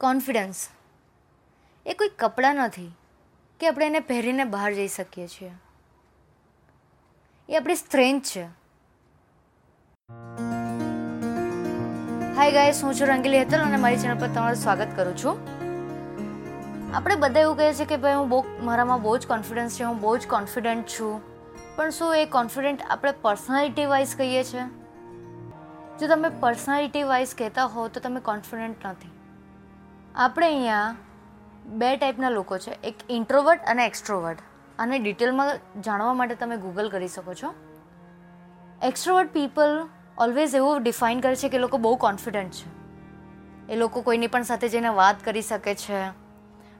Confidence. એ કોઈ કપડાં નથી કે આપણે એને પહેરીને બહાર જઈ શકીએ છીએ. એ આપણી સ્ટ્રેન્થ છે. હાય ગાઈસ હું છું રંગીલી હેતલ અને મારી ચેનલ પર તમારું સ્વાગત કરું છું. આપણે બધા એવું કહીએ છીએ કે ભાઈ હું બહુ, મારામાં બહુ જ કોન્ફિડન્સ છે, હું બહુ જ કોન્ફિડન્ટ છું. પણ શું એ કોન્ફિડન્ટ આપણે પર્સનાલિટી વાઇઝ કહીએ છીએ? જો તમે પર્સનાલિટી વાઇઝ કહેતા હો તો તમે કોન્ફિડન્ટ નથી. આપણે અહીંયા બે ટાઈપના લોકો છે. એક ઇન્ટ્રોવર્ટ અને એક્સ્ટ્રોવર્ટ આને ડિટેલમાં જાણવા માટે તમે ગૂગલ કરી શકો છો. એક્સ્ટ્રોવર્ટ પીપલ ઓલવેઝ એવું ડિફાઇન કરે છે કે લોકો બહુ કોન્ફિડન્ટ છે. એ લોકો કોઈની પણ સાથે જઈને વાત કરી શકે છે,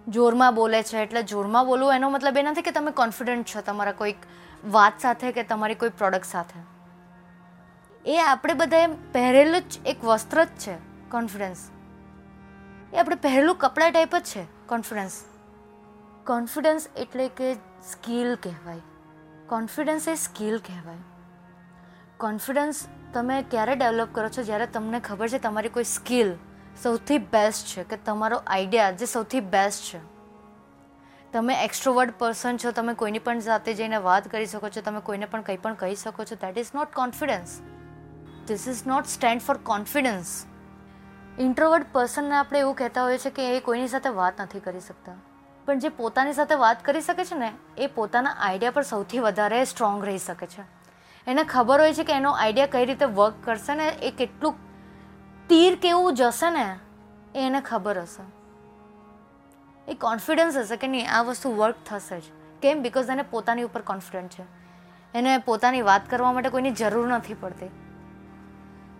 જોરમાં બોલે છે. એટલે જોરમાં બોલવું એનો મતલબ એ નથી કે તમે કોન્ફિડન્ટ છો, તમારા કોઈક વાત સાથે કે તમારી કોઈ પ્રોડક્ટ સાથે. એ આપણે બધાએ પહેરેલું જ એક વસ્ત્ર જ છે કોન્ફિડન્સ એ આપણે પહેલું કપડાં ટાઈપ જ છે કોન્ફિડન્સ કોન્ફિડન્સ એટલે કે સ્કિલ કહેવાય. કોન્ફિડન્સ એ સ્કિલ કહેવાય. કોન્ફિડન્સ તમે ક્યારે ડેવલપ કરો છો? જ્યારે તમને ખબર છે તમારી કોઈ સ્કિલ સૌથી બેસ્ટ છે, કે તમારો આઈડિયા જે સૌથી બેસ્ટ છે. તમે એક્સ્ટ્રોવર્ડ પર્સન છો, તમે કોઈની પણ સાથે જઈને વાત કરી શકો છો, તમે કોઈને પણ કંઈ પણ કહી શકો છો that is not confidence this is not stand for confidence introvert પર્સનને આપણે એવું કહેતા હોઈએ છીએ કે એ કોઈની સાથે વાત નથી કરી શકતા. પણ જે પોતાની સાથે વાત કરી શકે છે ને, એ પોતાના આઈડિયા પર સૌથી વધારે સ્ટ્રોંગ રહી શકે છે. એને ખબર હોય છે કે એનો આઈડિયા કઈ રીતે વર્ક કરશે ને, એ કેટલું તીર કેવું જશે ને, એ એને ખબર હશે. એ કોન્ફિડન્સ હશે કે નહીં, આ વસ્તુ વર્ક થશે જ. કેમ? બિકોઝ એને પોતાની ઉપર કોન્ફિડન્ટ છે. એને પોતાની વાત કરવા માટે કોઈની જરૂર નથી પડતી.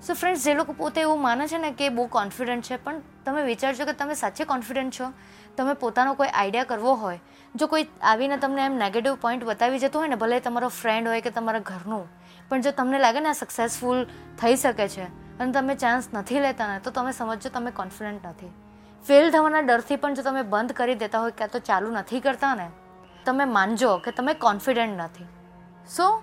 સો ફ્રેન્ડ્સ જે લોકો પોતે એવું માને છે ને કે બહુ કોન્ફિડન્ટ છે, પણ તમે વિચારજો કે તમે સાચે કોન્ફિડન્ટ છો. તમે પોતાનો કોઈ આઈડિયા કરવો હોય, જો કોઈ આવીને તમને એમ નેગેટિવ પોઈન્ટ બતાવી જતો હોય ને, ભલે તમારો ફ્રેન્ડ હોય કે તમારા ઘરનું, પણ જો તમને લાગે ને આ સક્સેસફુલ થઈ શકે છે અને તમે ચાન્સ નથી લેતા ને, તો તમે સમજજો તમે કોન્ફિડન્ટ નથી. ફેલ થવાના ડરથી પણ જો તમે બંધ કરી દેતા હોય ક્યાં તો ચાલુ નથી કરતા ને, તમે માનજો કે તમે કોન્ફિડન્ટ નથી. સો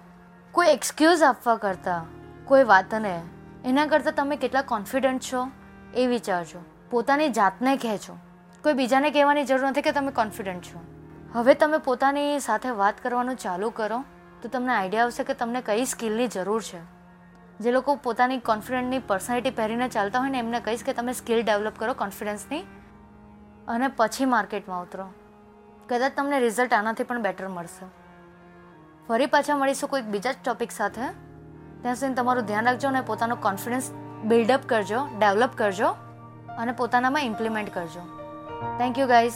કોઈ એક્સક્યુઝ આપવા કરતાં, કોઈ વાતને એના કરતાં તમે કેટલા કોન્ફિડન્ટ છો એ વિચારજો. પોતાની જાતને કહેજો. કોઈ બીજાને કહેવાની જરૂર નથી કે તમે કોન્ફિડન્ટ છો. હવે તમે પોતાની સાથે વાત કરવાનું ચાલુ કરો, તો તમને આઈડિયા આવશે કે તમને કઈ સ્કિલની જરૂર છે. જે લોકો પોતાની કોન્ફિડન્ટની પર્સનાલિટી પહેરીને ચાલતા હોય ને, એમને કહીશ કે તમે સ્કિલ ડેવલપ કરો કોન્ફિડન્સની અને પછી માર્કેટમાં ઉતરો. કદાચ તમને રિઝલ્ટ આનાથી પણ બેટર મળશે. ફરી પાછા મળીશું કોઈક બીજા જ ટોપિક સાથે. ત્યાં સુધી તમારું ધ્યાન રાખજો અને પોતાનો કોન્ફિડન્સ બિલ્ડઅપ કરજો ડેવલપ કરજો અને પોતાનામાં ઇમ્પ્લિમેન્ટ કરજો. Thank you guys